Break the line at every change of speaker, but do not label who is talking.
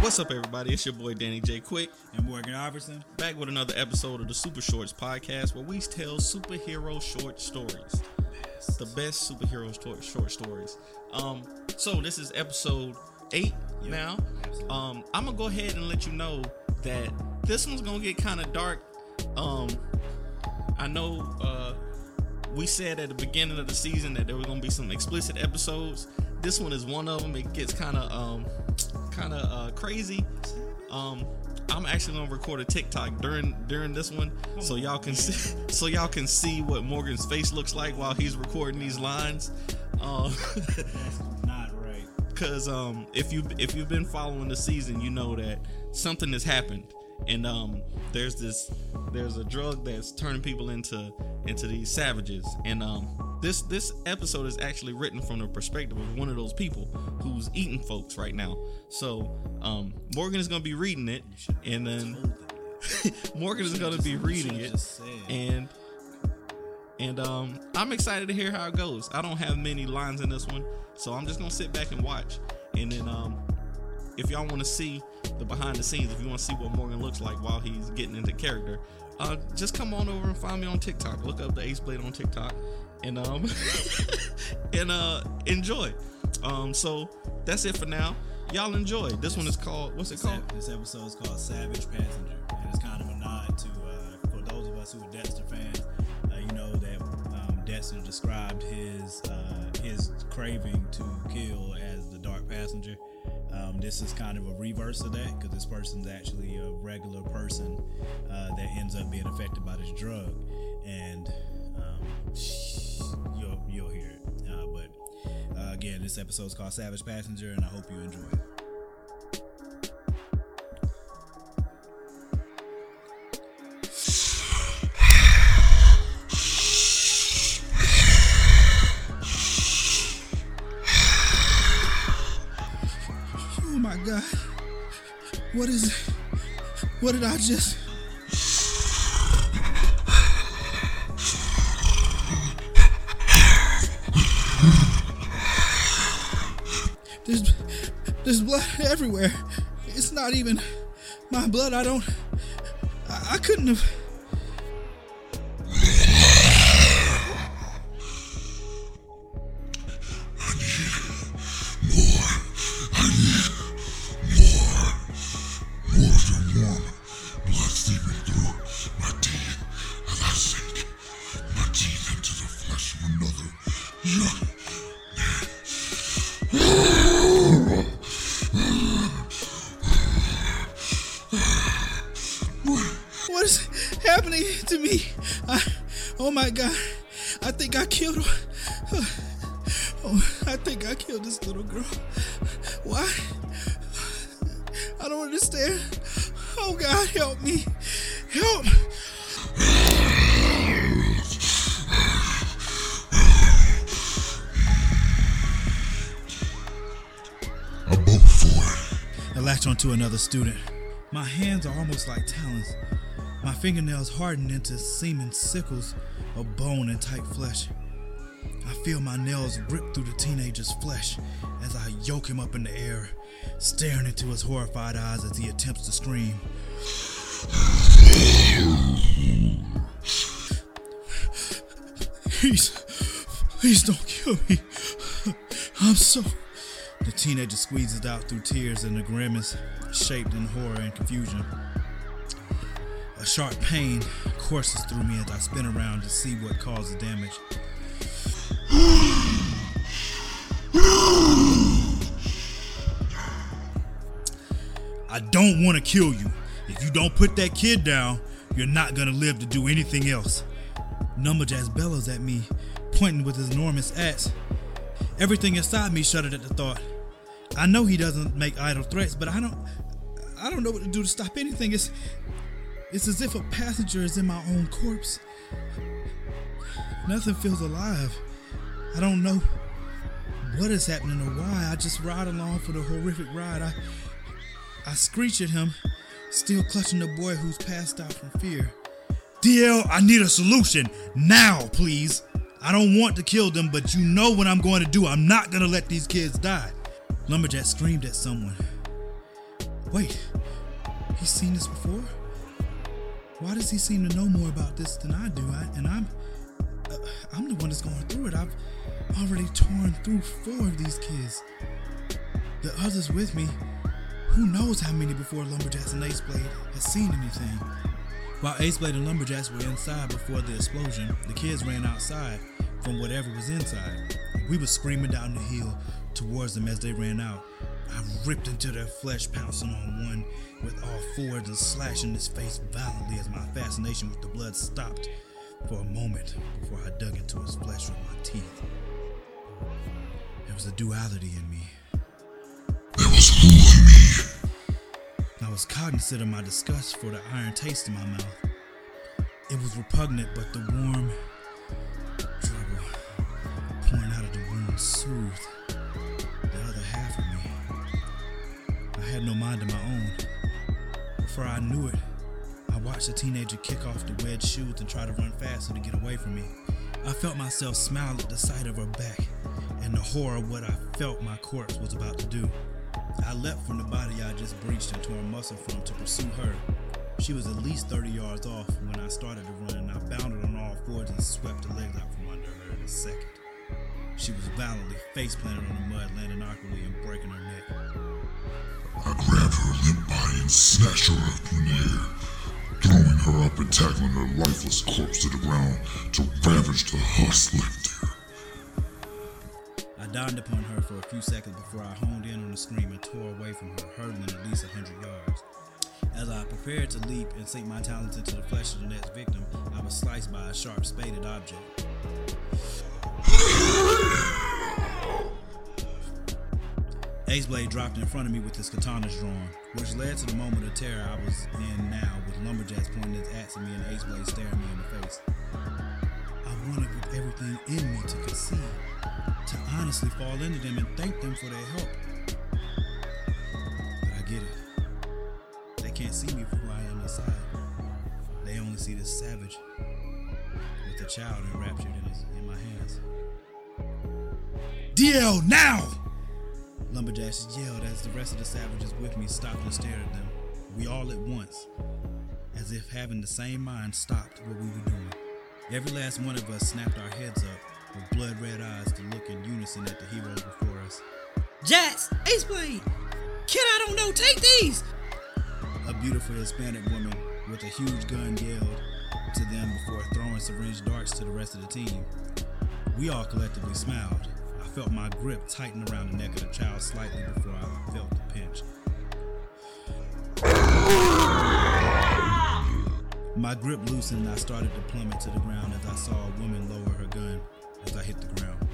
What's up, everybody? It's your boy Danny J. Quick
and Morgan Iverson.
back with another episode of the Super Shorts podcast where we tell superhero short stories. The best superhero short, stories. Um, so this is episode eight
Yep,
now. Um, I'm gonna go ahead and let you know that this one's gonna get kind of dark. Um, I know uh, we said at the beginning of the season that there were gonna be some explicit episodes. This one is one of them. It gets kind of um, kind of uh, crazy. Um, I'm actually gonna record a TikTok during during this one, so y'all can see, so y'all can see what Morgan's face looks like while he's recording these lines. Um,
That's not right.
because um, if you if you've been following the season, you know that something has happened, and um, there's this there's a drug that's turning people into into these savages, and um, this this episode is actually written from the perspective of one of those people who's eating folks right now. So um, Morgan is gonna be reading it, and then Morgan is gonna be reading it, and and um, I'm excited to hear how it goes. I don't have many lines in this one, so I'm just gonna sit back and watch. And then, um, if y'all want to see the behind the scenes, if you want to see what Morgan looks like while he's getting into character, uh, just come on over and find me on TikTok. Look up the Ace Blade on TikTok, and um, and uh, enjoy. Um, so that's it for now. Y'all enjoy. This one is called what's it called?
this episode is called Savage Passenger, and it's kind of a nod to uh, for those of us who are Dexter fans. Uh, you know that um, Dexter described his uh, his craving to kill as the Dark Passenger. Um, this is kind of a reverse of that because this person's actually a regular person uh, that ends up being affected by this drug, and um, you'll you'll hear it. Uh, but uh, again, this episode is called Savage Passenger, and I hope you enjoy it.
What is it? What did I just. There's, there's blood everywhere. It's not even my blood. I don't. I, I couldn't have. What is happening to me? I, oh my god. I think I killed Oh, I think I killed this little girl. Why? I don't understand. Oh God, help me. Help.
Latch onto another student. My hands are almost like talons. My fingernails harden into seeming sickles of bone and tight flesh. I feel my nails rip through the teenager's flesh as I yoke him up in the air, staring into his horrified eyes as he attempts to scream.
Please, please don't kill me. I'm so.
The teenager squeezes out through tears and a grimace shaped in horror and confusion. A sharp pain courses through me as I spin around to see what caused the damage. I don't want to kill you. If you don't put that kid down, you're not gonna live to do anything else. Lumberjacks bellows at me, pointing with his enormous axe. Everything inside me shuddered at the thought. I know he doesn't make idle threats, but I don't I don't know what to do to stop anything. It's it's as if a passenger is in my own corpse. Nothing feels alive. I don't know what is happening or why. I just ride along for the horrific ride. I I screech at him, still clutching the boy who's passed out from fear. DL, I need a solution now, please. I don't want to kill them, but you know what I'm going to do. I'm not going to let these kids die. Lumberjack screamed at someone. Wait, he's seen this before? Why does he seem to know more about this than I do? I, and I'm, uh, I'm the one that's going through it. I've already torn through four of these kids. The others with me, who knows how many before Lumberjacks and Aceblade had seen anything. While Aceblade and Lumberjacks were inside before the explosion, the kids ran outside from whatever was inside. We were screaming down the hill towards them as they ran out. I ripped into their flesh, pouncing on one with all fours and slashing his face violently as my fascination with the blood stopped for a moment before I dug into his flesh with my teeth. There was a duality in me.
There was who in me.
I was cognizant of my disgust for the iron taste in my mouth. It was repugnant, but the warm trouble pouring out of the wound soothed no mind of my own. Before I knew it, I watched a teenager kick off the wedge shoes and try to run faster to get away from me. I felt myself smile at the sight of her back and the horror of what I felt my corpse was about to do. I leapt from the body I just breached and tore a muscle from to pursue her. She was at least 30 yards off when I started to run, and I bounded on all fours and swept the legs out from under her in a second. She was violently face planted on the mud, landing awkwardly and breaking her neck.
I grabbed her limp body and snatched her up in the air, throwing her up and tackling her lifeless corpse to the ground to ravage the husk left there.
I dawned upon her for a few seconds before I honed in on the scream and tore away from her, hurtling at least a hundred yards. As I prepared to leap and sink my talons into the flesh of the next victim, I was sliced by a sharp spaded object. Ace Blade dropped in front of me with his katanas drawn, which led to the moment of terror I was in now, with Lumberjacks pointing his axe at me and Ace Blade staring me in the face. I wanted with everything in me to concede, to honestly fall into them and thank them for their help. But I get it. They can't see me for who I am inside. They only see this savage with the child enraptured in, his, in my hands. DL now! Lumberjacks yelled as the rest of the savages with me stopped and stared at them. We all at once, as if having the same mind, stopped what we were doing. Every last one of us snapped our heads up with blood red eyes to look in unison at the heroes before us.
Jats, Ace Blade! Kid, I don't know, take these!
A beautiful Hispanic woman with a huge gun yelled to them before throwing syringe darts to the rest of the team. We all collectively smiled. I felt my grip tighten around the neck of the child slightly before I felt the pinch. My grip loosened and I started to plummet to the ground as I saw a woman lower her gun as I hit the ground.